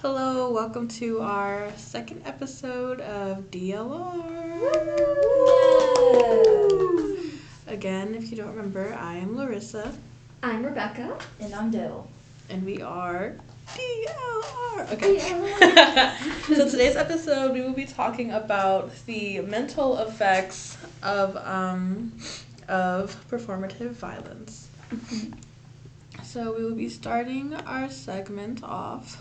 Hello, welcome to our second episode of DLR. Again, if you don't remember, I am Larissa, I'm Rebecca. And I'm Dell. and we are DLR. Okay. so today's episode, we will be talking about the mental effects of um, of performative violence. So we will be starting our segment off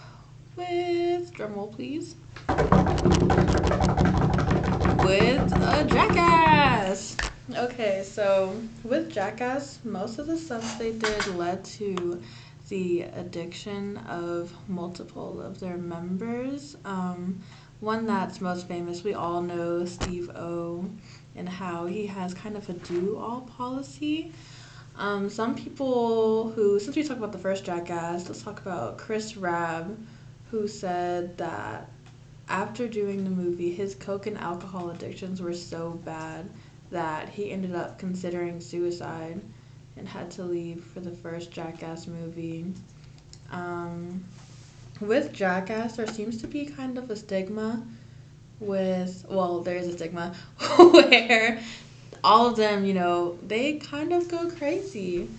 with drumroll, please. With a jackass. Okay, so with Jackass, most of the stuff they did led to the addiction of multiple of their members. Um, one that's most famous, we all know Steve O, and how he has kind of a do all policy. Um, some people who, since we talked about the first Jackass, let's talk about Chris Raab, who said that after doing the movie, his coke and alcohol addictions were so bad that he ended up considering suicide and had to leave for the first Jackass movie. Um, with Jackass, there seems to be kind of a stigma with, well, there is a stigma where all of them, you know, they kind of go crazy.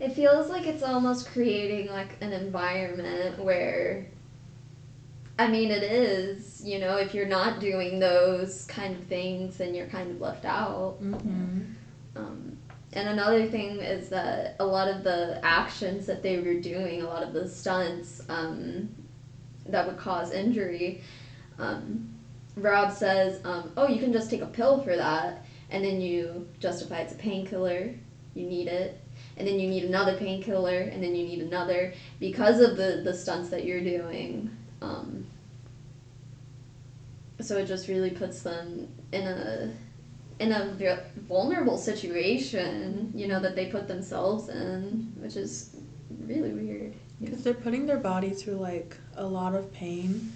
It feels like it's almost creating like an environment where I mean it is, you know, if you're not doing those kind of things then you're kind of left out. Mm-hmm. Um, and another thing is that a lot of the actions that they were doing, a lot of the stunts um, that would cause injury, um, Rob says, um, "Oh, you can just take a pill for that," and then you justify it's a painkiller, you need it, and then you need another painkiller, and then you need another because of the the stunts that you're doing. Um, so it just really puts them in a in a vulnerable situation, you know, that they put themselves in, which is really weird. Because they're putting their body through like a lot of pain.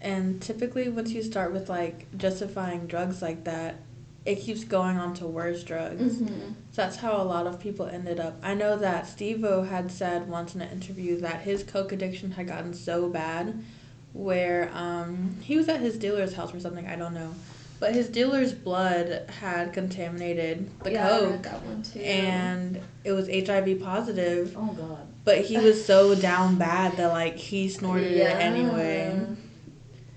And typically, once you start with like justifying drugs like that, it keeps going on to worse drugs. Mm-hmm. So that's how a lot of people ended up. I know that Steve O had said once in an interview that his coke addiction had gotten so bad where um, he was at his dealer's house or something, I don't know. But his dealer's blood had contaminated the yeah, coke that one too. and it was HIV positive. Oh God. But he was so down bad that like he snorted Yeah. it anyway.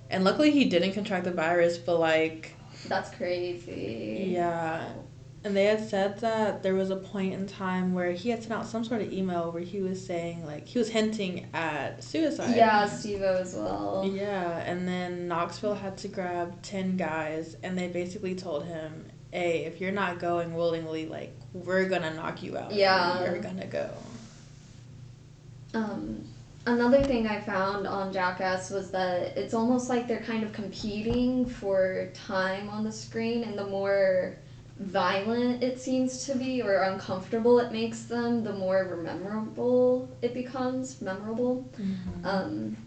And luckily he didn't contract the virus, but like That's crazy. yeah. And they had said that there was a point in time where he had sent out some sort of email where he was saying like he was hinting at suicide. Yeah, Steve as well. Yeah, and then Knoxville had to grab 10 guys and they basically told him, "Hey, if you're not going willingly, like we're going to knock you out. Yeah. You're going to go." Um, another thing I found on Jackass was that it's almost like they're kind of competing for time on the screen, and the more violent it seems to be or uncomfortable it makes them, the more memorable it becomes. Memorable. Um,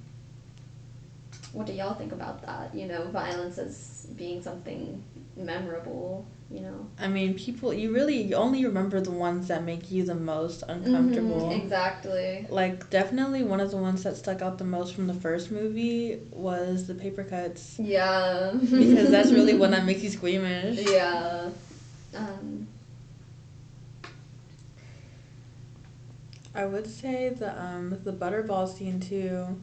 what do y'all think about that? You know, violence as being something memorable. You know, I mean, people, you really you only remember the ones that make you the most uncomfortable. Mhm, exactly. Like, definitely one of the ones that stuck out the most from the first movie was the paper cuts. Yeah. Because that's really one that makes you squeamish. Yeah. Um, I would say the um the butterball scene too,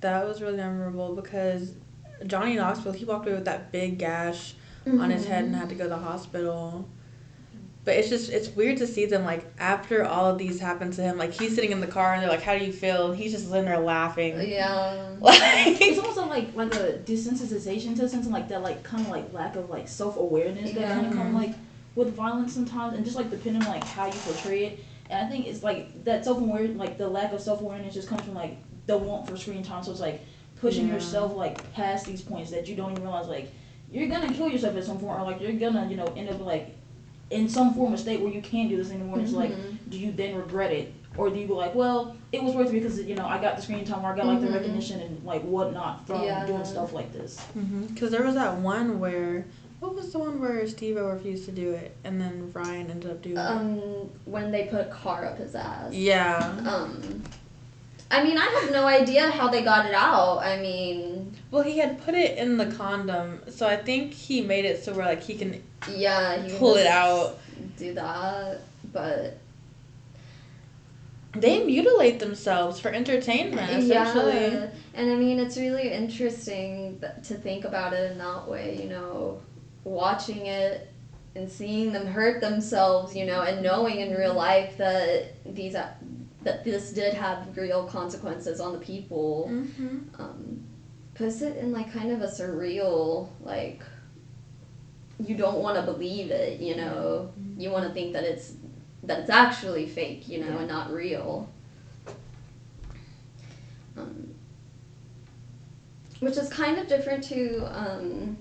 that was really memorable because Johnny Knoxville he walked away with that big gash on his head and mhm. had to go to the hospital. But it's just it's weird to see them like after all of these happened to him, like he's sitting in the car and they're like, How do you feel? He's just sitting there laughing. Yeah. Like It's almost like like a desensitization to something like that, like kind of like lack of like self awareness that kind of come like with violence sometimes, and just like depending on like how you portray it. And I think it's like that self awareness, like the lack of self awareness, just comes from like the want for screen time. So it's like pushing Yeah. yourself like past these points that you don't even realize like you're gonna kill yourself at some point, or like you're gonna you know end up like in some form of state where you can't do this anymore. And it's like, Mhm. do you then regret it? Or do you go like, well, it was worth it because you know I got the screen time or I got like Mhm. the recognition and like whatnot from Yeah. doing stuff like this. Because there was that one where, what was the one where Steve refused to do it and then Ryan ended up doing it? Um, when they put a car up his ass. Yeah. Um, I mean, I have no idea how they got it out. I mean, Well, he had put it in the condom, so I think he made it so where like he can yeah, he pull it out. Do that, but They mutilate themselves for entertainment, essentially. yeah, and I mean, it's really interesting to think about it in that way. You know, watching it and seeing them hurt themselves. You know, and knowing in real life that these that this did have real consequences on the people. Mm-hmm. um, puts it in like kind of a surreal like you don't want to believe it you know you want to think that it's that it's actually fake you know Yeah. and not real um, which is kind of different to um,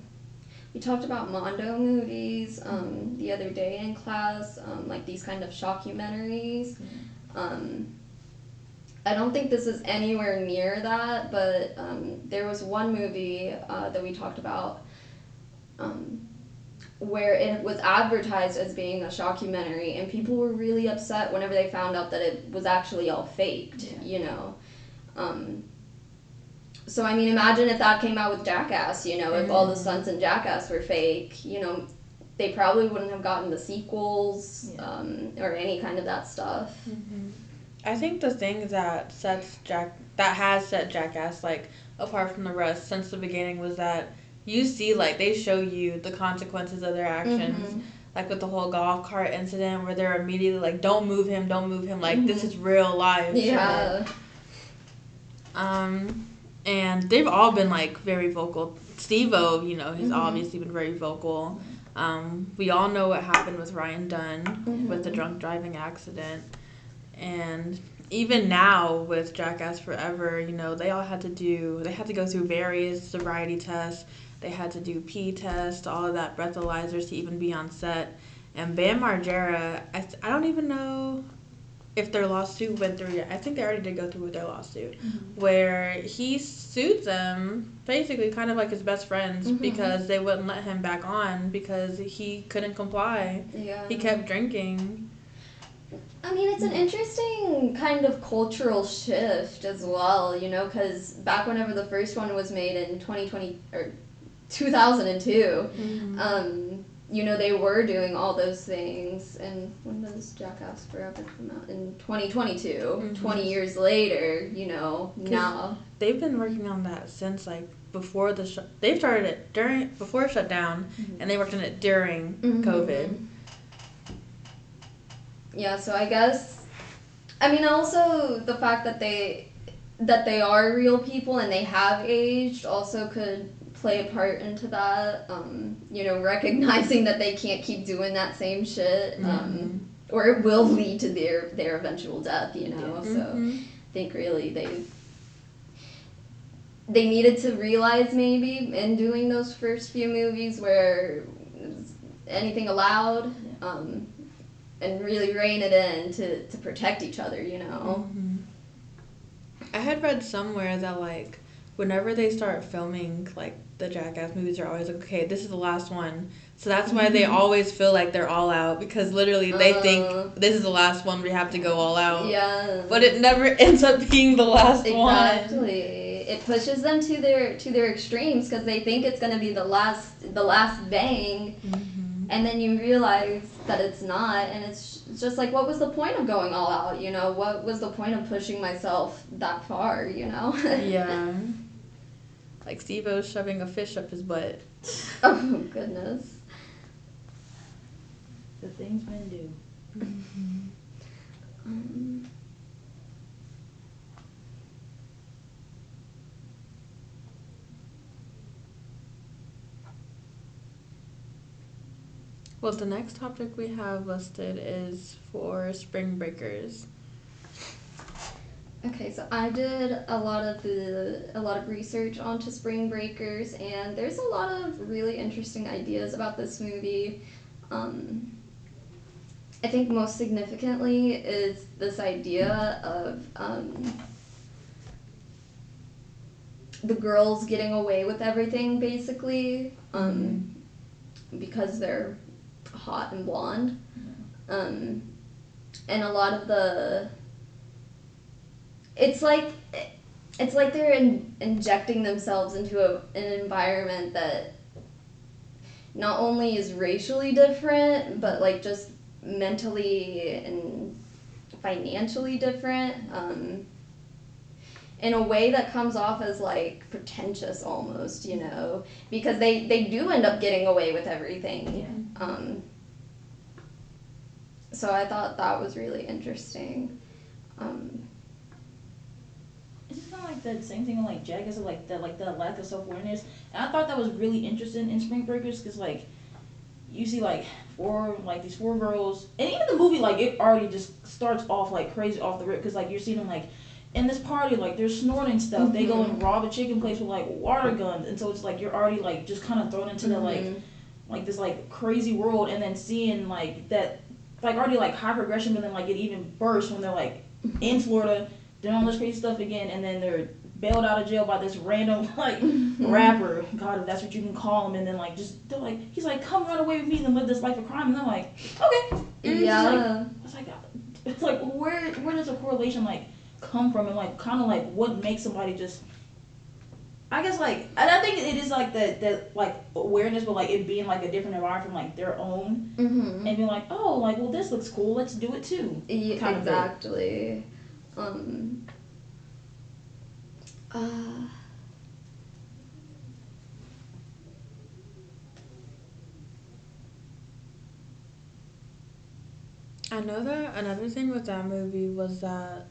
we talked about mondo movies um, the other day in class um, like these kind of shockumentaries um, I don't think this is anywhere near that, but um, there was one movie uh, that we talked about um, where it was advertised as being a shockumentary, and people were really upset whenever they found out that it was actually all faked, Yeah. you know. Um, so, I mean, imagine if that came out with Jackass, you know, if all the Mm. stunts in Jackass were fake, you know, they probably wouldn't have gotten the sequels Yeah. um, or any kind of that stuff. Mm-hmm. I think the thing that sets Jack that has set Jackass like apart from the rest since the beginning was that you see like they show you the consequences of their actions. Mhm. Like with the whole golf cart incident where they're immediately like, Don't move him, don't move him, like this Mhm. is real life. Yeah. Um and they've all been like very vocal. Steve O, you know, he's Mhm. obviously been very vocal. Um, we all know what happened with Ryan Dunn with the drunk driving accident. And even now with Jackass Forever, you know, they all had to do, they had to go through various sobriety tests. They had to do pee tests, all of that breathalyzers to even be on set. And Bam Margera, I, I don't even know if their lawsuit went through yet. I think they already did go through with their lawsuit, where he sued them basically kind of like his best friends Mhm. because they wouldn't let him back on because he couldn't comply. Yeah. He kept drinking. I mean, it's an interesting kind of cultural shift as well, you know, because back whenever the first one was made in 2020 or 2002, um, you know, they were doing all those things. And when does Jackass Forever come out? In 2022. Mhm. 20 years later, you know, now. They've been working on that since like before the sh- they started it during before it shut down, Mhm. and they worked on it during Mhm. COVID. Yeah, so I guess I mean also the fact that they that they are real people and they have aged also could play a part into that. Um, you know, recognizing that they can't keep doing that same shit. Um, or it will lead to their their eventual death, you know. So Mhm. I think really they they needed to realize maybe in doing those first few movies where anything allowed um, and really rein it in to, to protect each other you know Mhm. I had read somewhere that like whenever they start filming like the Jackass movies, are always like, okay, this is the last one. So that's why they Mhm. always feel like they're all out because literally they Uh. think this is the last one. We have to go all out. yeah But it never ends up being the last one. exactly it pushes them to their to their extremes because they think it's going to be the last the last bang Mhm. And then you realize that it's not and it's it's just like what was the point of going all out you know what was the point of pushing myself that far you know Yeah. Like Steve O's shoving a fish up his butt. oh goodness The things men do. um, Well, the next topic we have listed is for spring breakers. okay so i did a lot of the a lot of research onto spring breakers and there's a lot of really interesting ideas about this movie um, i think most significantly is this idea of um, the girls getting away with everything basically um, because they're hot and blonde. Um, and a lot of the it's like it's like they're in, injecting themselves into a, an environment that not only is racially different but like just mentally and financially different um, in a way that comes off as like pretentious almost you know because they they do end up getting away with everything um, so i thought that was really interesting um, kind of like the same thing with like Jackass, like the like the lack of self awareness. And I thought that was really interesting in Spring Breakers because like you see like four like these four girls, and even the movie like it already just starts off like crazy off the rip because like you're seeing them like in this party like they're snorting stuff. They go and rob a chicken place with like water guns, and so it's like you're already like just kind of thrown into the like mhm. Like this like crazy world and then seeing like that like already like high progression but then like it even bursts when they're like in Florida doing all this crazy stuff again and then they're bailed out of jail by this random like rapper. God if that's what you can call him and then like just they're like he's like come run away with me and live this life of crime and I'm like okay. And it's like, yeah. it's like it's like where where does a correlation like come from and like kind of like what makes somebody just I guess like and I think it is like the the like awareness but like it being like a different environment from like their own mm-hmm. and being like oh like well this looks cool let's do it too Yeah, kind of exactly. Um, uh, I know that another thing with that movie was that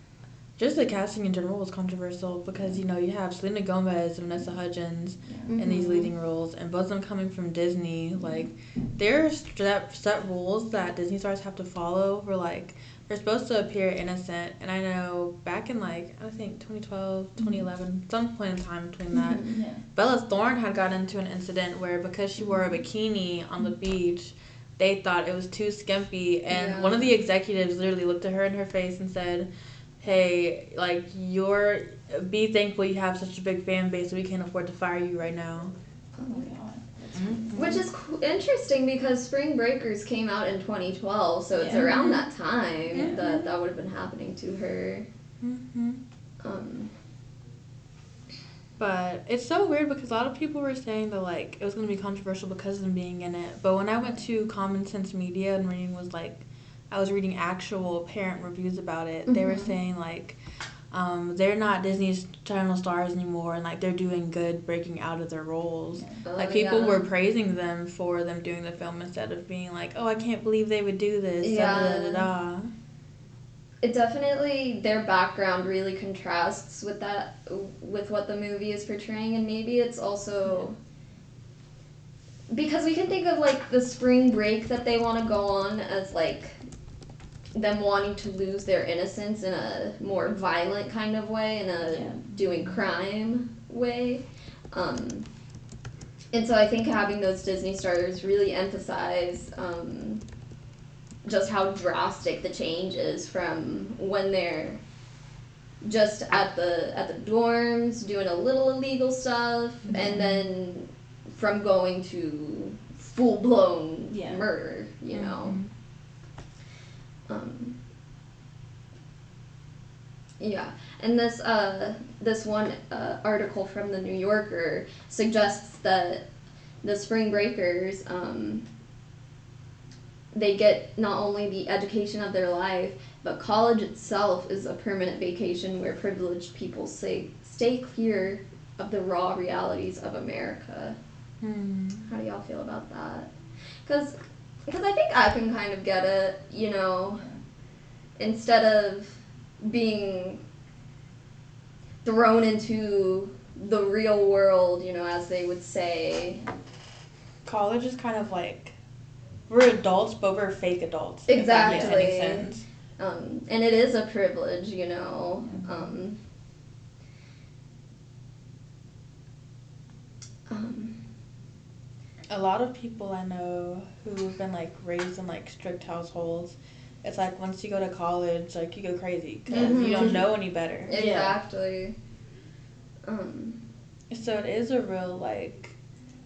just the casting in general was controversial because you know you have Selena Gomez and Vanessa Hudgens in these leading roles, and both of them coming from Disney. Like there's set, set rules that Disney stars have to follow. For like they're supposed to appear innocent, and I know back in like I think 2012, 2011, some point in time between that, Mhm. yeah Bella Thorne had gotten into an incident where because she wore a bikini on the beach, they thought it was too skimpy, and Yeah. one of the executives literally looked at her in her face and said, "Hey, like you're be thankful you have such a big fan base. We can't afford to fire you right now." Oh mm-hmm. Which is interesting because Spring Breakers came out in 2012, so it's Yeah. around that time Yeah. that that would have been happening to her. hmm Um, But it's so weird because a lot of people were saying that like it was gonna be controversial because of them being in it. But when I went to Common Sense Media and reading was like, I was reading actual parent reviews about it. They were Mhm. saying like, um, they're not Disney's Channel stars anymore, and like they're doing good breaking out of their roles. Yeah. Like people yeah. were praising them for them doing the film instead of being like, oh, I can't believe they would do this. Yeah. Da, da, da, da. it definitely their background really contrasts with that with what the movie is portraying and maybe it's also because we can think of like the spring break that they want to go on as like them wanting to lose their innocence in a more violent kind of way in a Yeah. doing crime way um, and so i think having those disney stars really emphasize um, just how drastic the change is from when they're just at the at the dorms doing a little illegal stuff Mhm. and then from going to full blown Yeah. murder you know Mhm. Um, yeah, and this uh, this one uh, article from the New Yorker suggests that the spring breakers um, they get not only the education of their life, but college itself is a permanent vacation where privileged people say stay clear of the raw realities of America. Hmm. How do y'all feel about that? Because because I think I can kind of get it, you know, instead of being thrown into the real world, you know, as they would say. College is kind of like we're adults, but we're fake adults. If that makes any Exactly. Um, and it is a privilege, you know. Um, um, A lot of people I know who've been like raised in like strict households, it's like once you go to college, like you go crazy because Mhm. you don't know any better. exactly. Um, So it is a real like,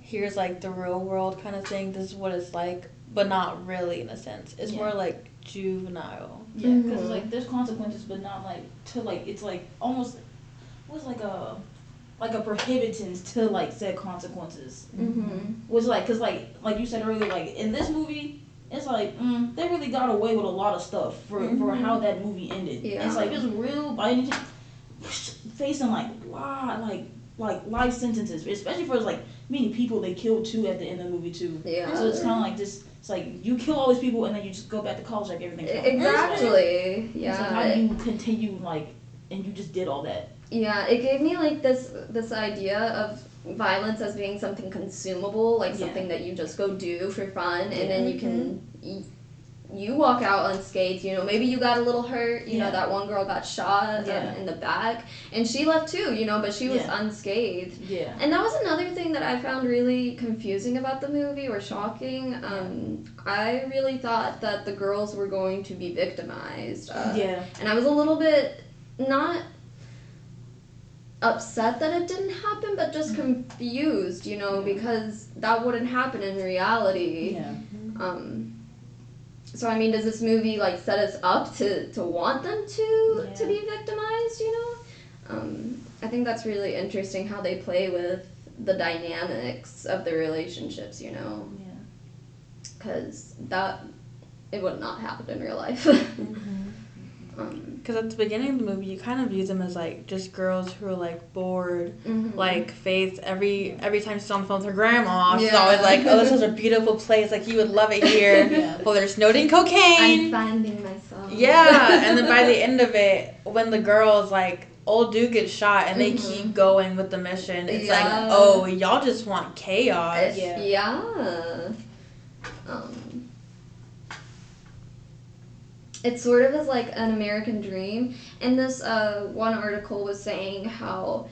here's like the real world kind of thing. This is what it's like. but not really in a sense. It's Yeah. more like juvenile. Yeah, because Mhm. like there's consequences, but not like to like it's like almost was like a like a prohibitance to like said consequences. Mm-hmm. Was like because like like you said earlier, like in this movie, it's like mm, they really got away with a lot of stuff for for Mhm. how that movie ended. Yeah. It's like it's real by any chance facing like wow like like life sentences, especially for like many people they killed too at the end of the movie too. Yeah. So it's kind of like just It's like you kill all these people and then you just go back to college like everything's fine. Exactly. It's like how do you continue like, and you just did all that. Yeah. It gave me like this this idea of violence as being something consumable, like Yeah. something that you just go do for fun, and then you can. y- You walk out unscathed, you know. Maybe you got a little hurt, you Yeah. know. That one girl got shot um, in the back, and she left too, you know. But she was Yeah. unscathed. Yeah. And that was another thing that I found really confusing about the movie or shocking. Um, I really thought that the girls were going to be victimized. Uh, yeah. And I was a little bit not upset that it didn't happen, but just confused, you know, because that wouldn't happen in reality. Yeah. Um, so I mean, does this movie like set us up to, to want them to to be victimized? You know, um, I think that's really interesting how they play with the dynamics of the relationships. You know, Yeah. because that it would not happen in real life. um, Because at the beginning of the movie, you kind of view them as like just girls who are like bored. mhm. Like Faith, every every time she's on the phone with her grandma, she's Yeah. always like, "Oh, this is a beautiful place. Like you would love it here." Yeah. well, there's no doing I'm cocaine. finding myself. Yeah, and then by the end of it, when the girls like old dude gets shot and they Mhm. keep going with the mission, it's Yeah. like, oh, y'all just want chaos. Yeah. yeah. Um, it sort of is like an American dream. And this uh, one article was saying how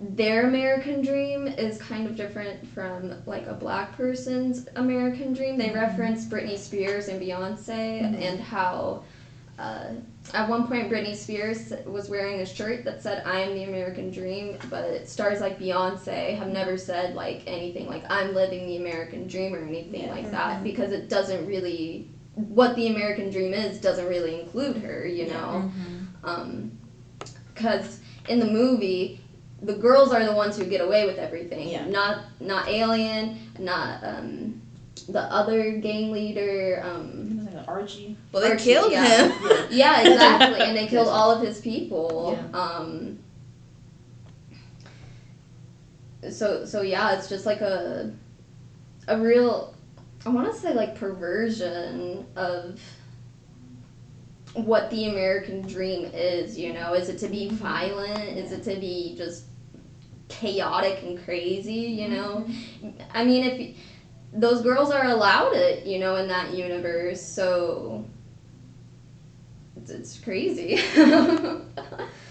their American dream is kind of different from like a black person's American dream. They reference Britney Spears and Beyonce and how uh, at one point Britney Spears was wearing a shirt that said "I am the American dream," but stars like Beyonce have never said like anything like "I'm living the American dream" or anything Yeah. like that because it doesn't really what the American dream is doesn't really include her, you Yeah. know. Mhm. Um, because in the movie, the girls are the ones who get away with everything. Yeah. Not not Alien, not um, the other gang leader. Um, It was like Archie. Well, they Archie, killed yeah. him. Yeah. yeah, exactly, and they killed all of his people. Yeah. Um, so so yeah, it's just like a a real I want to say like perversion of what the American dream is, you know? Is it to be violent? Is it to be just chaotic and crazy, you know? Mm-hmm. I mean, if those girls are allowed it, you know, in that universe, so it's, it's crazy.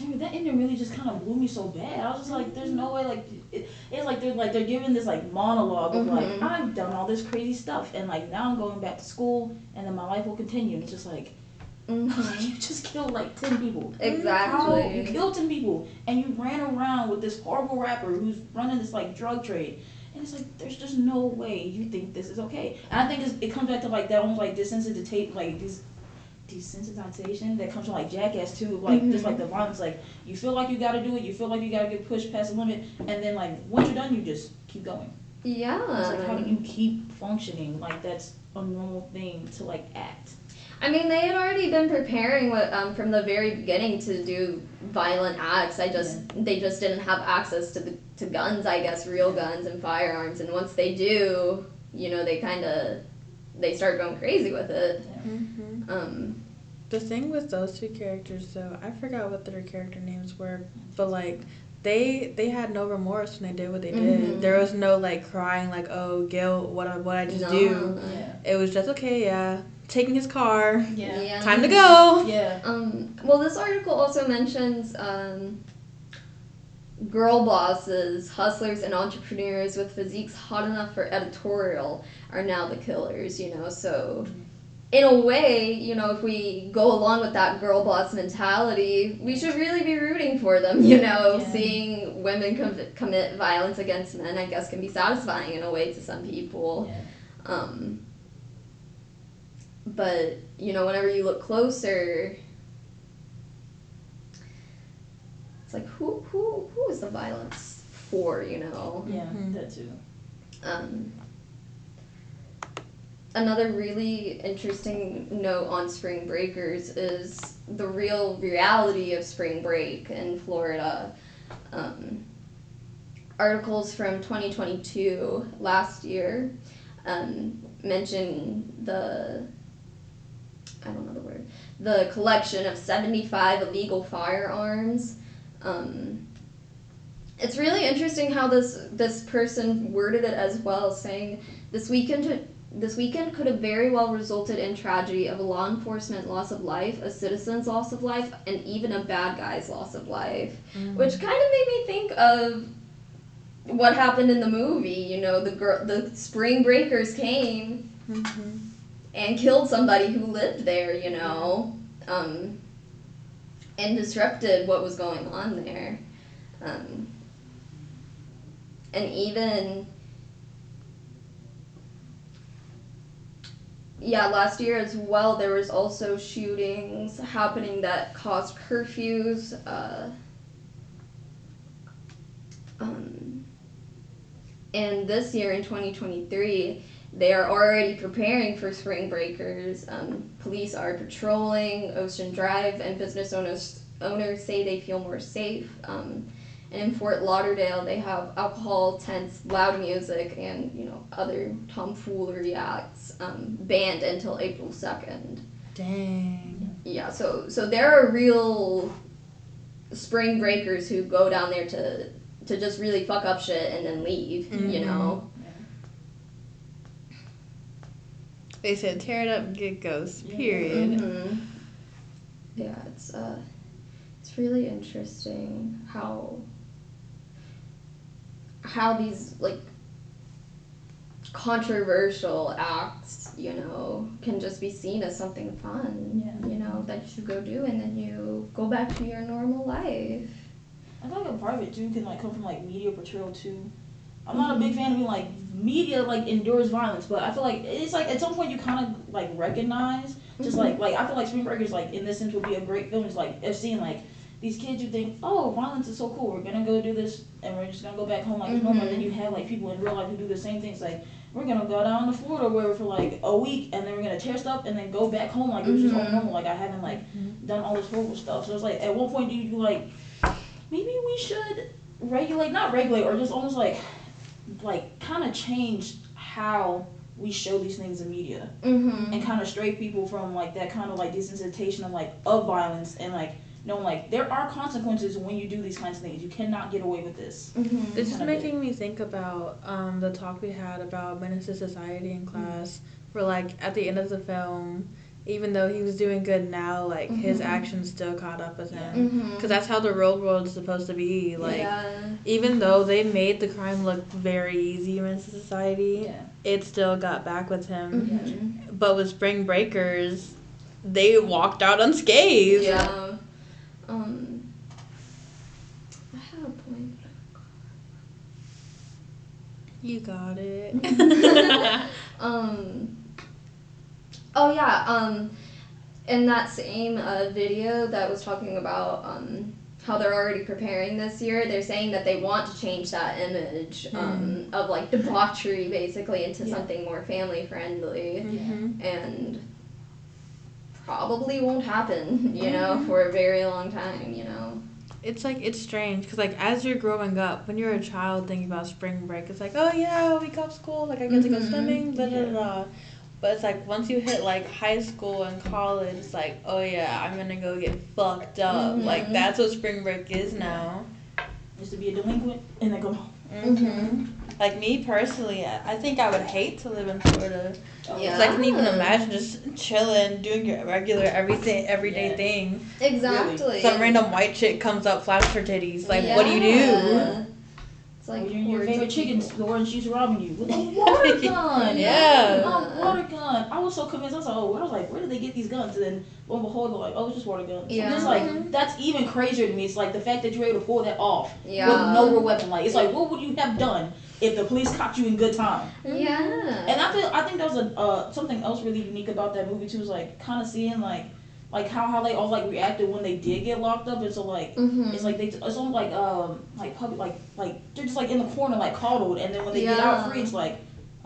I mean, that ending really just kind of blew me so bad. I was just like, "There's no way." Like, it, it's like they're like they're giving this like monologue of like, Mhm. "I've done all this crazy stuff, and like now I'm going back to school, and then my life will continue." And it's just like, Mhm. you just killed like ten people. How you killed ten people, and you ran around with this horrible rapper who's running this like drug trade. And it's like there's just no way you think this is okay. And I think it's, it comes back to like that almost like distance to tape like this desensitization that comes from like Jackass too, like just like the violence. Like you feel like you got to do it, you feel like you got to get pushed past the limit, and then like once you're done, you just keep going. Yeah it's like how do you keep functioning? Like that's a normal thing to like act. I mean, they had already been preparing what, um, from the very beginning to do violent acts. I just they just didn't have access to the to guns, I guess, real guns and firearms. And once they do, you know, they kind of they start going crazy with it. Mhm. Um, The thing with those two characters, though, I forgot what their character names were, but like they they had no remorse when they did what they did. Mhm. There was no like crying, like oh guilt, what I what I just no. do. Yeah. It was just okay, yeah, taking his car, Yeah. Yeah. time to go. Yeah. Um, well, this article also mentions um, girl bosses, hustlers, and entrepreneurs with physiques hot enough for editorial are now the killers, you know. So, in a way, you know, if we go along with that girl boss mentality, we should really be rooting for them, you know. Yeah. Seeing women com- commit violence against men, I guess, can be satisfying in a way to some people. Yeah. Um, but you know, whenever you look closer, it's like who who who is the violence for? You know. Yeah, Mhm. that too. Um, another really interesting note on spring breakers is the real reality of spring break in Florida. Um, articles from 2022 last year um, mention the I don't know the word the collection of 75 illegal firearms. Um, it's really interesting how this this person worded it as well, saying this weekend this weekend could have very well resulted in tragedy of a law enforcement loss of life, a citizen's loss of life, and even a bad guy's loss of life, which kind of made me think of what happened in the movie. You know, the girl, the spring breakers came Mhm. and killed somebody who lived there. You know, um, and disrupted what was going on there. Um, and even yeah last year as well there was also shootings happening that caused curfews uh, um, and this year in 2023 they are already preparing for spring breakers. Um, police are patrolling ocean drive and business owners owners say they feel more safe. Um, and in Fort Lauderdale, they have alcohol, tents, loud music, and you know other tomfoolery acts um, banned until April second. Dang. Yeah, so so there are real spring breakers who go down there to to just really fuck up shit and then leave. You Mhm. know. They said tear it up, get ghosts. Yeah. Period. Mhm. Yeah, it's uh, it's really interesting how how these like controversial acts, you know, can just be seen as something fun. Yeah. You know that you should go do, and then you go back to your normal life. I feel like a part of it too can like come from like media portrayal too. I'm not a big fan of being like media like endures violence, but I feel like it's like at some point you kind of like recognize just Mhm. like like I feel like Spring Breakers like in this sense would be a great film. It's like of seeing like these kids you think oh violence is so cool we're gonna go do this and we're just gonna go back home like it's normal. And then you have like people in real life who do the same things like we're gonna go down to Florida where for like a week and then we're gonna tear stuff and then go back home like it was just all Mhm. normal like I haven't like done all this horrible stuff. So it's like at one point do you like maybe we should regulate not regulate or just almost like like kind of change how we show these things in media Mm-hmm. and kind of stray people from like that kind of like desensitization of like of violence and like knowing like there are consequences when you do these kinds of things you cannot get away with this Mm-hmm. This is making me think about um, the talk we had about menace to society in class. Where like at the end of the film, even though he was doing good now, like his Mhm. actions still caught up with him. Mm-hmm. Because that's how the real world is supposed to be. Like yeah. even though they made the crime look very easy in society, yeah it still got back with him. Mhm. But with Spring Breakers, they walked out unscathed. Yeah. Um. I had a point. You got it. um. Oh yeah. Um. In that same uh, video that was talking about um how they're already preparing this year, they're saying that they want to change that image um, of like debauchery basically into Yeah. something more family friendly Mhm. and probably won't happen, you know, Mhm. for a very long time, you know. It's like it's strange because like as you're growing up, when you're a child thinking about spring break, it's like oh yeah, we go to school, like I get to go Mhm. swimming, da da Yeah. da. But it's like once you hit like high school and college, it's like oh yeah, I'm gonna go get fucked up. Like Mhm. that's what spring break is now. just to be a delinquent and then go home Mhm. Like me personally, I I think I would hate to live in Florida. Yeah. Cause I can even imagine just chilling, doing your regular everything, everyday Yeah. thing. Exactly. Some random white chick comes up, flaps her titties. Like, what do you do? Yeah. It's like in your favorite chicken store and she's robbing you with a water gun. Yeah. A water gun. I was so convinced. I was like, oh, I was like, where did they get these guns? And then lo and behold, they're like, oh, it's just water guns. Yeah. So it's like that's even crazier to me. It's like the fact that you're able to pull that off Yeah. with no real weapon. Like it's like, what would you have done if the police caught you in good time? Yeah. And I feel I think that was a uh, something else really unique about that movie too. Is like kind of seeing like like how how they all like reacted when they did get locked up. It's so like hmm it's like they it's almost like um like public like like they're just like in the corner like coddled, and then when they get Yeah. out free, it's like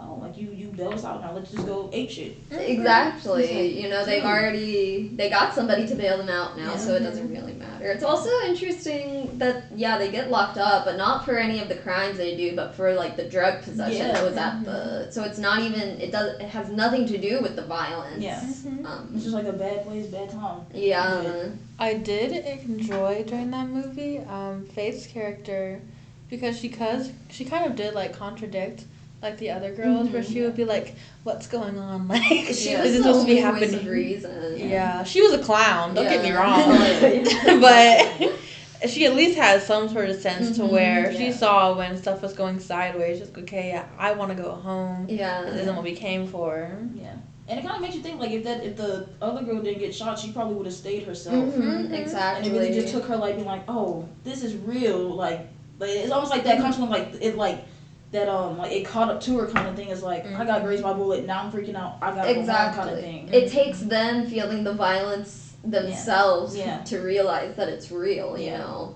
oh like you you bail us out now. Let's just go ape shit. Exactly. It's like, you know, they've already they got somebody to bail them out now, Yeah. so it doesn't really matter. It's also interesting that yeah, they get locked up, but not for any of the crimes they do, but for like the drug possession Yeah. that was at the. So it's not even it does it has nothing to do with the violence. Yeah. Mhm. Um, It's just like a bad place, bad time. yeah. I did enjoy during that movie um, Faith's character because she cause she kind of did like contradict like the other girls where Mhm. she would be like, "What's going on?" Like she yeah, was it's supposed to be the only voice of happening. reason. Yeah, she was a clown. Don't get me wrong, but she at least had some sort of sense to Mhm, where yeah. she saw when stuff was going sideways. Just okay, yeah. I want to go home. Yeah. This isn't what we came for. Yeah. And it kind of makes you think like if that if the other girl didn't get shot, she probably would have stayed herself. Mhm, Mhm. Exactly. And it really just took her like being like, oh, this is real. Like, like it's almost like that comes when like it like that um like it caught up to her kind of thing. Is like I got grazed by a bullet. Now I'm freaking out. I gotta go home Exactly. kind of thing. It takes them feeling the violence themselves Yeah. to realize that it's real, you Yeah. know.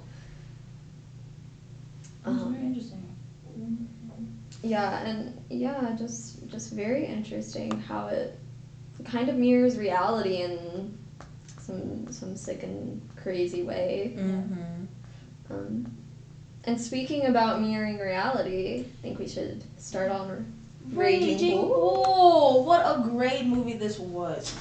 Um, very interesting. yeah, and yeah, just just very interesting how it kind of mirrors reality in some some sick and crazy way. Mm-hmm. Um, and speaking about mirroring reality, I think we should start on Raging Raging Bull. What a great movie this was.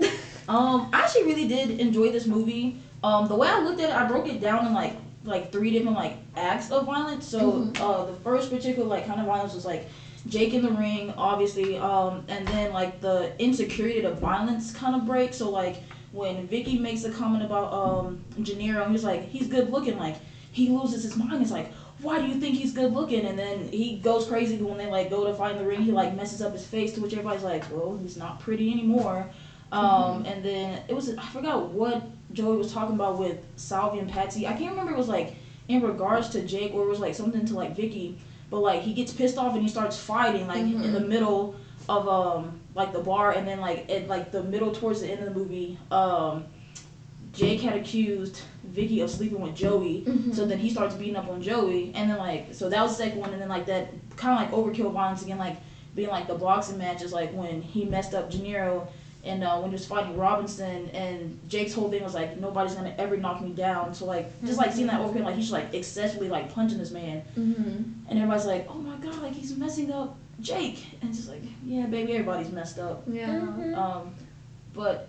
um, I actually really did enjoy this movie. Um, the way I looked at it, I broke it down in like like three different like acts of violence. So Mhm. uh, the first particular like kind of violence was like Jake in the ring, obviously, um, and then like the insecurity of violence kind of break. So like when Vicky makes a comment about um Janiro, he's like he's good looking, like he loses his mind. It's like why do you think he's good looking? And then he goes crazy when they like go to find the ring. He like messes up his face, to which everybody's like, well, he's not pretty anymore. Um, and then it was I forgot what Joey was talking about with Salvy and Patsy. I can't remember. It was like in regards to Jake, or it was like something to like Vicky. But like he gets pissed off and he starts fighting like in the middle of um like the bar, and then like at like the middle towards the end of the movie, um, Jake had accused Vicky of sleeping with Joey. Mhm. So then he starts beating up on Joey, and then like so that was the second one, and then like that kind of like overkill violence again, like being like the boxing matches, like when he messed up Janiro, and uh, when he was fighting Robinson, and Jake's whole thing was like nobody's gonna ever knock me down. So like just like seeing that overkill, like he's like excessively like punching this man, Mhm. and everybody's like, oh my god, like he's messing up Jake, and just like yeah, baby, everybody's messed up. Yeah. Um, but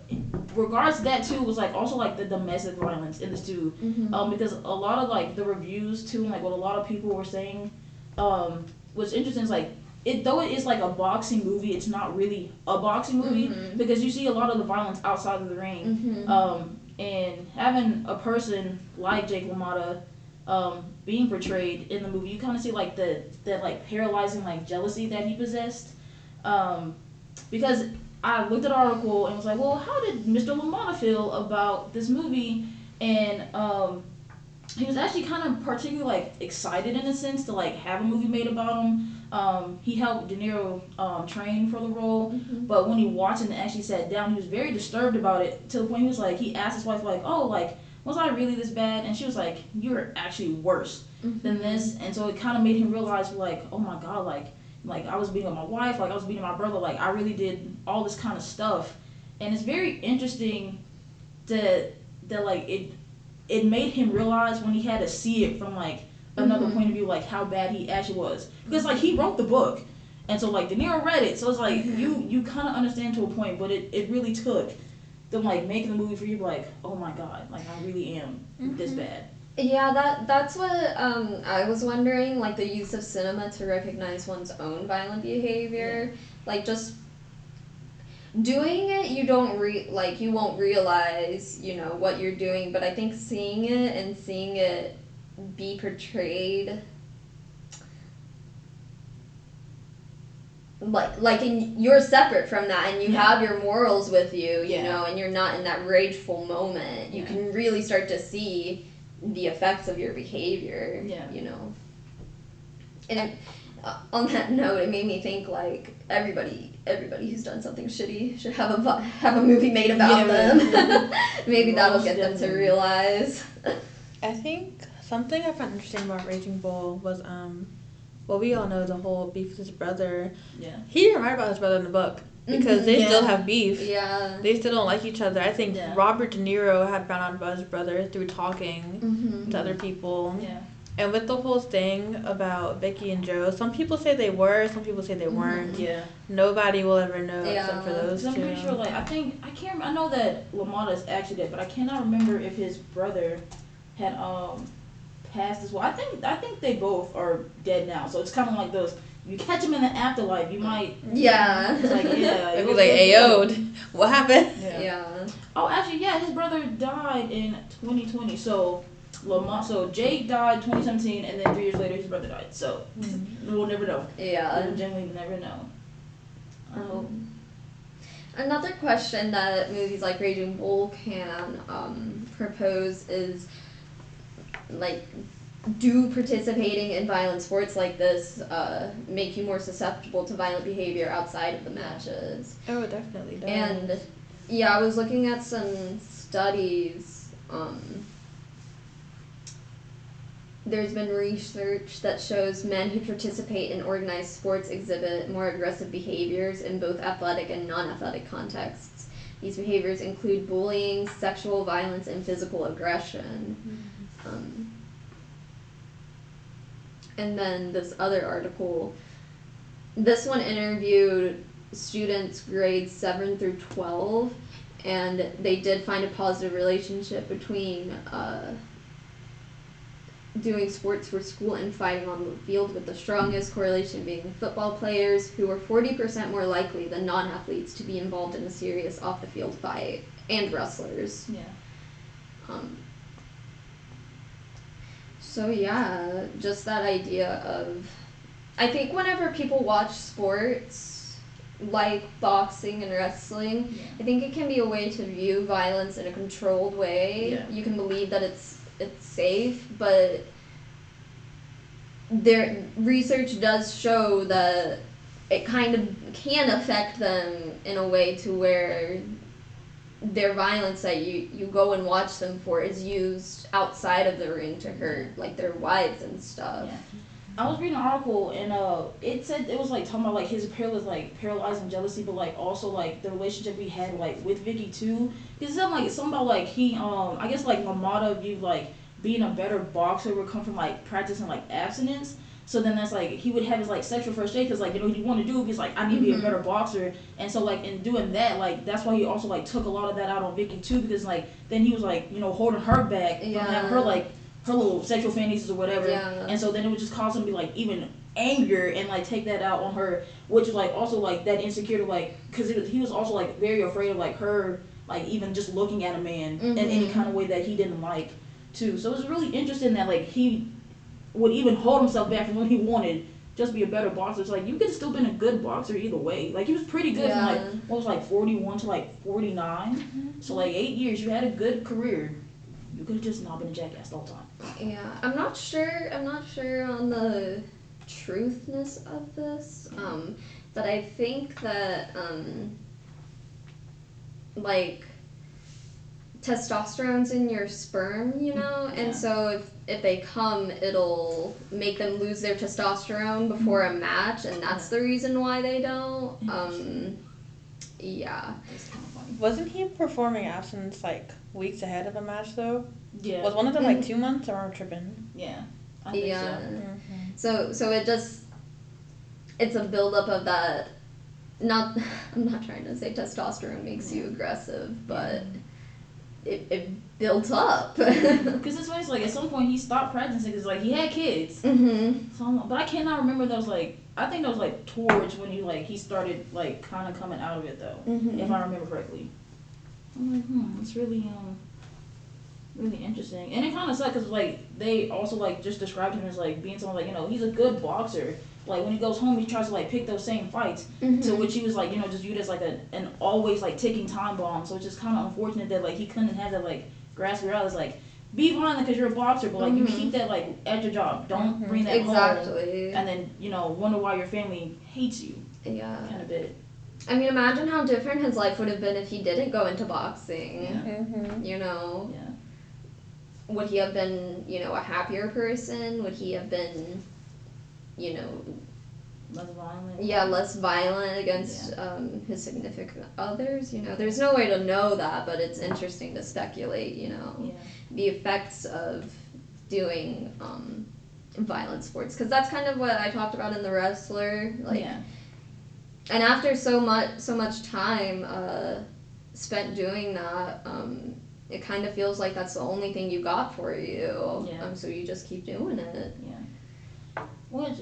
regards to that too was like also like the domestic violence in this too Mhm. um, because a lot of like the reviews too, and like what a lot of people were saying, um, was interesting. Is like it though it is like a boxing movie, it's not really a boxing movie Mhm. because you see a lot of the violence outside of the ring. Mhm. Um, and having a person like Jake LaMotta um, being portrayed in the movie, you kind of see like the that like paralyzing like jealousy that he possessed. Um, because I looked at the article and was like, well, how did Mr. LaMotta feel about this movie? And um, he was actually kind of particularly like excited in a sense to like have a movie made about him. Um, he helped De Niro um, train for the role, Mhm. but when he watched it and actually sat down, he was very disturbed about it to the point he was like, he asked his wife like, oh, like was I really this bad? And she was like, you're actually worse than this. And so it kind of made him realize like, oh my god, like like I was beating up my wife, like I was beating my brother, like I really did all this kind of stuff. And it's very interesting that that like it it made him realize when he had to see it from like another Mhm. point of view, like how bad he actually was. Because like he wrote the book. And so like De Niro read it, so it's like Mhm. you you kind of understand to a point, but it, it really took them like making the movie for you, like oh my god, like I really am this Mhm. bad. Yeah, that that's what um, I was wondering, like the use of cinema to recognize one's own violent behavior, yeah. like just doing it you don't re- like you won't realize you know what you're doing but i think seeing it and seeing it be portrayed like like in you're separate from that and you yeah. have your morals with you you yeah. know and you're not in that rageful moment you can really start to see the effects of your behavior Yeah. you know and it, uh, on that note it made me think like everybody everybody who's done something shitty should have a have a movie made about Yeah, them maybe that'll get them to realize I think something I found interesting about Raging Bull was um, well we all know the whole beef with his brother. Yeah. He didn't write about his brother in the book because Mhm. they Yeah. still have beef. yeah They still don't like each other. I think Yeah. Robert De Niro had found out about his brother through talking mm-hmm. to other people. Yeah. And with the whole thing about Vicky and Joe, some people say they were, some people say they Mhm. weren't. Yeah. Nobody will ever know except for those Cause I'm two. pretty sure, like, I think I can't. I know that Lamont is actually dead, but I cannot remember if his brother had um passed as well. I think I think they both are dead now. So it's kind of like those. You catch them in the afterlife, you might. yeah It's like yeah. I'd be like, good. "Ayo, what happened?" Yeah. yeah Oh, actually, yeah, his brother died in 2020. So Lamont, so Jake died 2017, and then three years later his brother died. So we'll never know. yeah We'll generally never know. Um, another question that movies like Raging Bull can um, propose is like, do participating in violent sports like this uh, make you more susceptible to violent behavior outside of the matches? Oh, definitely does. And yeah, I was looking at some studies. Um, there's been research that shows men who participate in organized sports exhibit more aggressive behaviors in both athletic and non athletic contexts. These behaviors include bullying, sexual violence, and physical aggression. Um, and then this other article, this one interviewed students grades 7 through 12, and they did find a positive relationship between uh, doing sports for school and fighting on the field, with the strongest correlation being football players, who were 40% more likely than non athletes to be involved in a serious off the field fight, and wrestlers. Yeah. Um, so yeah, just that idea of, I think whenever people watch sports like boxing and wrestling, Yeah. I think it can be a way to view violence in a controlled way. Yeah. You can believe that it's it's safe, but their research does show that it kind of can affect them in a way to where their violence that you, you go and watch them for is used outside of the ring to hurt like their wives and stuff. Yeah. I was reading an article and uh, it said it was like talking about like his paralyzed like paralyzing jealousy, but like also like the relationship he had like with Vicky too. Because it's like it's something about like he um I guess like LaMotta viewed like being a better boxer would come from like practicing like abstinence. So then that's like he would have his like sexual frustration because like you know he want to do he's like I need to be a Mhm. better boxer and so like in doing that like that's why he also like took a lot of that out on Vicky too because like then he was like you know holding her back from having her like her little sexual fantasies or whatever Yeah. and so then it would just cause him to be like even anger and like take that out on her, which like also like that insecurity, like because he was also like very afraid of like her, like even just looking at a man in any Mhm. kind of way that he didn't like, too. So it was really interesting that like he would even hold himself back from what he wanted. Just be a better boxer. It's like you could still been a good boxer either way. Like he was pretty good from like Yeah. what was like forty one to like forty So like eight years, you had a good career. You could have just not been a jackass the whole time. Yeah, I'm not sure. I'm not sure on the truthness of this. Um, but I think that um, like testosterone's in your sperm, you know, Yeah. and so if if they come, it'll make them lose their testosterone before a match, and that's the reason why they don't. Um, yeah. It's kind of funny. Wasn't he performing absence like weeks ahead of a match though? Yeah. Was one of them like Mhm. two months or am I tripping? Yeah. I think Yeah. so. So so it just it's a buildup of that not I'm not trying to say testosterone makes you aggressive, but it, it builds up. Because it's it's like at some point he stopped practicing because like he had kids. mhm. So I'm, but I cannot remember those like I think that was like towards when he like he started like kind of coming out of it though, Mhm. if I remember correctly. I'm like, hmm, it's really um really interesting. And it kind of sucked because like they also like just described him as like being someone like you know he's a good boxer. Like when he goes home, he tries to like pick those same fights. Mhm. To which he was like you know just viewed as like a an always like ticking time bomb. So it's just kind of unfortunate that like he couldn't have that like grasp reality. It's like be violent because you're a boxer, but like you Mhm. keep that like at your job. Don't Mhm. bring that home. exactly. And then you know wonder why your family hates you Yeah. kind of bit. I mean, imagine how different his life would have been if he didn't go into boxing. Yeah. Mm-hmm. You know, Yeah. would he have been, you know, a happier person? Would he have been, you know, Less violent. yeah, less violent against um, his significant others? You know, there's no way to know that, but it's interesting to speculate. You know, Yeah. the effects of doing um, violent sports because that's kind of what I talked about in the wrestler. Like, yeah. and after so much so much time uh, spent doing that um, it kind of feels like that's the only thing you got for you Yeah. um, so you just keep doing it Which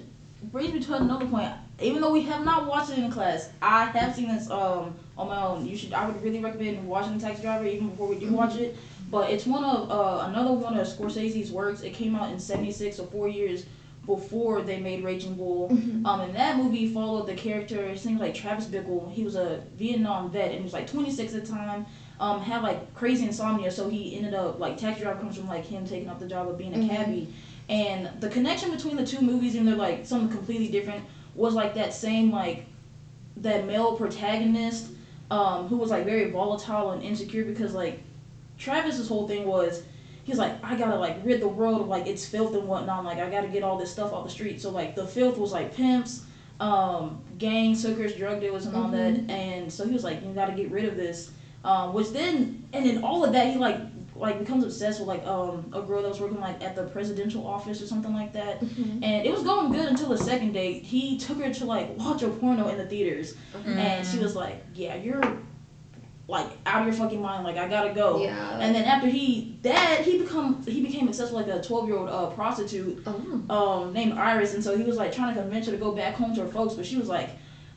brings me to another point. Even though we have not watched it in class, I have seen this um on my own. You should. I would really recommend watching Taxi Driver even before we do watch it. But it's one of uh, another one of Scorsese's works. It came out in '76, so four years before they made Raging Bull. Um, and that movie followed the character. It seems like Travis Bickle. He was a Vietnam vet and he was like 26 at the time. Um, had like crazy insomnia, so he ended up like Taxi Driver comes from like him taking up the job of being a Mhm. cabbie. And the connection between the two movies, and they're like something completely different, was like that same like that male protagonist um, who was like very volatile and insecure because like Travis's whole thing was he's like I gotta like rid the world of like its filth and whatnot. Like I gotta get all this stuff off the street. So like the filth was like pimps, um, gangs, hookers, drug dealers, and all that. And so he was like you gotta get rid of this. Um, which then and then all of that he like like becomes obsessed with like um a girl that was working like at the presidential office or something like that. Mm-hmm. And it was going good until the second date. He took her to like watch a porno in the theaters, and she was like, "Yeah, you're like out of your fucking mind. Like I gotta go." yeah And then after he that he become he became obsessed with like a twelve year old uh, prostitute oh um named Iris, and so he was like trying to convince her to go back home to her folks, but she was like.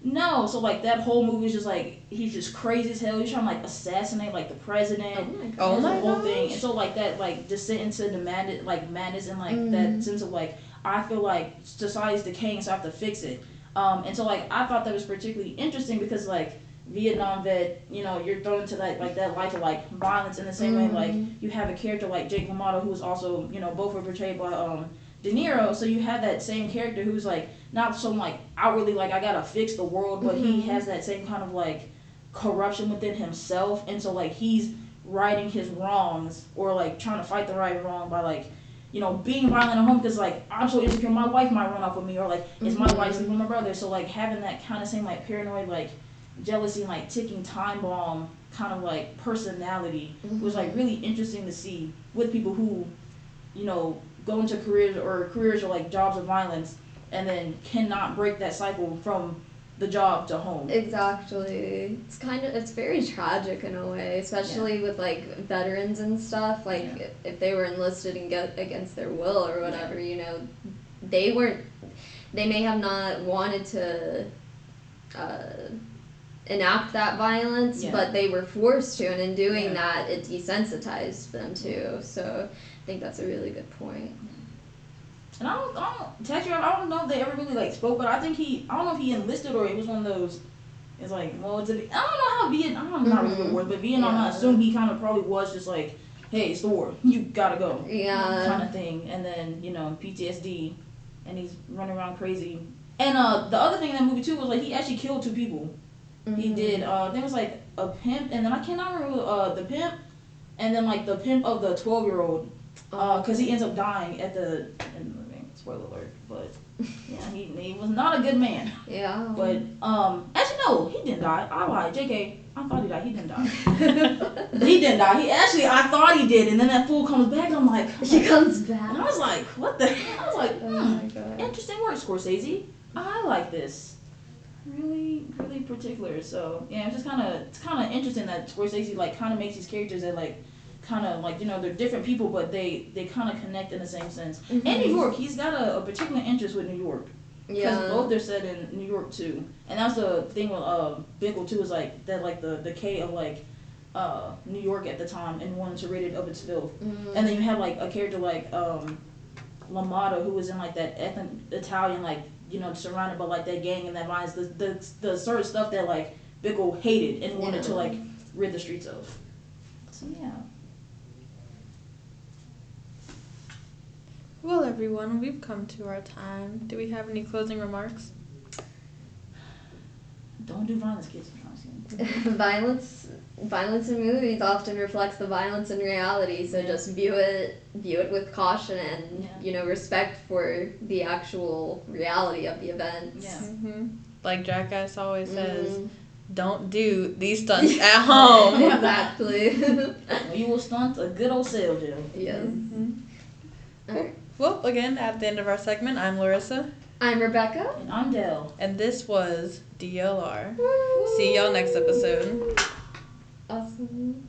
No, so like that whole movie is just like he's just crazy as hell. He's trying to like assassinate like the president. oh my god the whole gosh. thing. And so like that like descent into the madness like madness and like Mhm. that sense of like I feel like society's decaying so I have to fix it. Um and so like I thought that was particularly interesting because like Vietnam vet, you know, you're thrown into that like that life of like violence in the same way like Mhm. you have a character like Jake LaMotta who was also, you know, both were portrayed by um De Niro, so you have that same character who's like not so like outwardly like I gotta fix the world, but he Mhm. has that same kind of like corruption within himself, and so like he's righting his wrongs or like trying to fight the right wrong by like you know being violent at home because like I'm so insecure, my wife might run off with me or like is my Mhm. wife sleeping with my brother, so like having that kind of same like paranoid like jealousy and like ticking time bomb kind of like personality was like really interesting to see with people who, you know, go into careers or careers or like jobs of violence and then cannot break that cycle from the job to home. Exactly. It's kind of it's very tragic in a way, especially with like veterans and stuff. Like Yeah. if, if they were enlisted and get against their will or whatever, you know, they weren't. They may have not wanted to uh, enact that violence, Yeah. but they were forced to, and in doing Yeah. that, it desensitized them too. So I think that's a really good point. And I don't, I don't, Taxi I don't know if they ever really like spoke, but I think he, I don't know if he enlisted or it was one of those. It's like, well, it's a, I don't know how Vietnam, I'm not really Mhm. at words, but Vietnam, I assume he kind of probably was just like, hey, it's the war, you gotta go. Yeah. kind of thing, and then you know PTSD, and he's running around crazy. And uh, the other thing in that movie too was like he actually killed two people. He Mhm. did. Uh, there was like a pimp, and then I cannot remember uh the pimp, and then like the pimp of the twelve year old, uh, because he ends up dying at the. In. Spoiler alert, but yeah, he he was not a good man. Yeah. But um, actually no, he didn't die. I lied. Jk, I thought he died. He didn't die. he didn't die. He actually, I thought he did, and then that fool comes back. I'm like, he comes and I was like, what the? Hell? I was like, Oh hmm. my god. Interesting work, Scorsese. I like this. Really, really particular. So yeah, it's just kind of it's kind of interesting that Scorsese like kind of makes these characters that like kind of like you know they're different people, but they they kind of connect in the same sense. And New York, he's got a, a particular interest with New York because Yeah. both they're set in New York too. And that's the thing with uh Bickle too is like that like the the K of like uh, New York at the time and wanted to rid it of its filth. Mm. And then you have like a character like um, LaMotta who was in like that ethnic Italian like you know surrounded by like that gang and that violence, the the, the sort of stuff that like Bickle hated and wanted to like rid the streets of. So yeah. Well, everyone, we've come to our time. Do we have any closing remarks? Don't do violence, kids. I'm trying to say. violence violence in movies often reflects the violence in reality so Yeah. just view it view it with caution and Yeah. you know respect for the actual reality of the events Yeah. Mm-hmm. Like Jackass always says, Mhm. don't do these stunts at home. exactly Or you will stunt a good old sale jail. yes Mhm. Alright. Well, again, at the end of our segment, I'm Larissa, i'm rebecca And I'm Dell. and this was DLR. See y'all next episode. awesome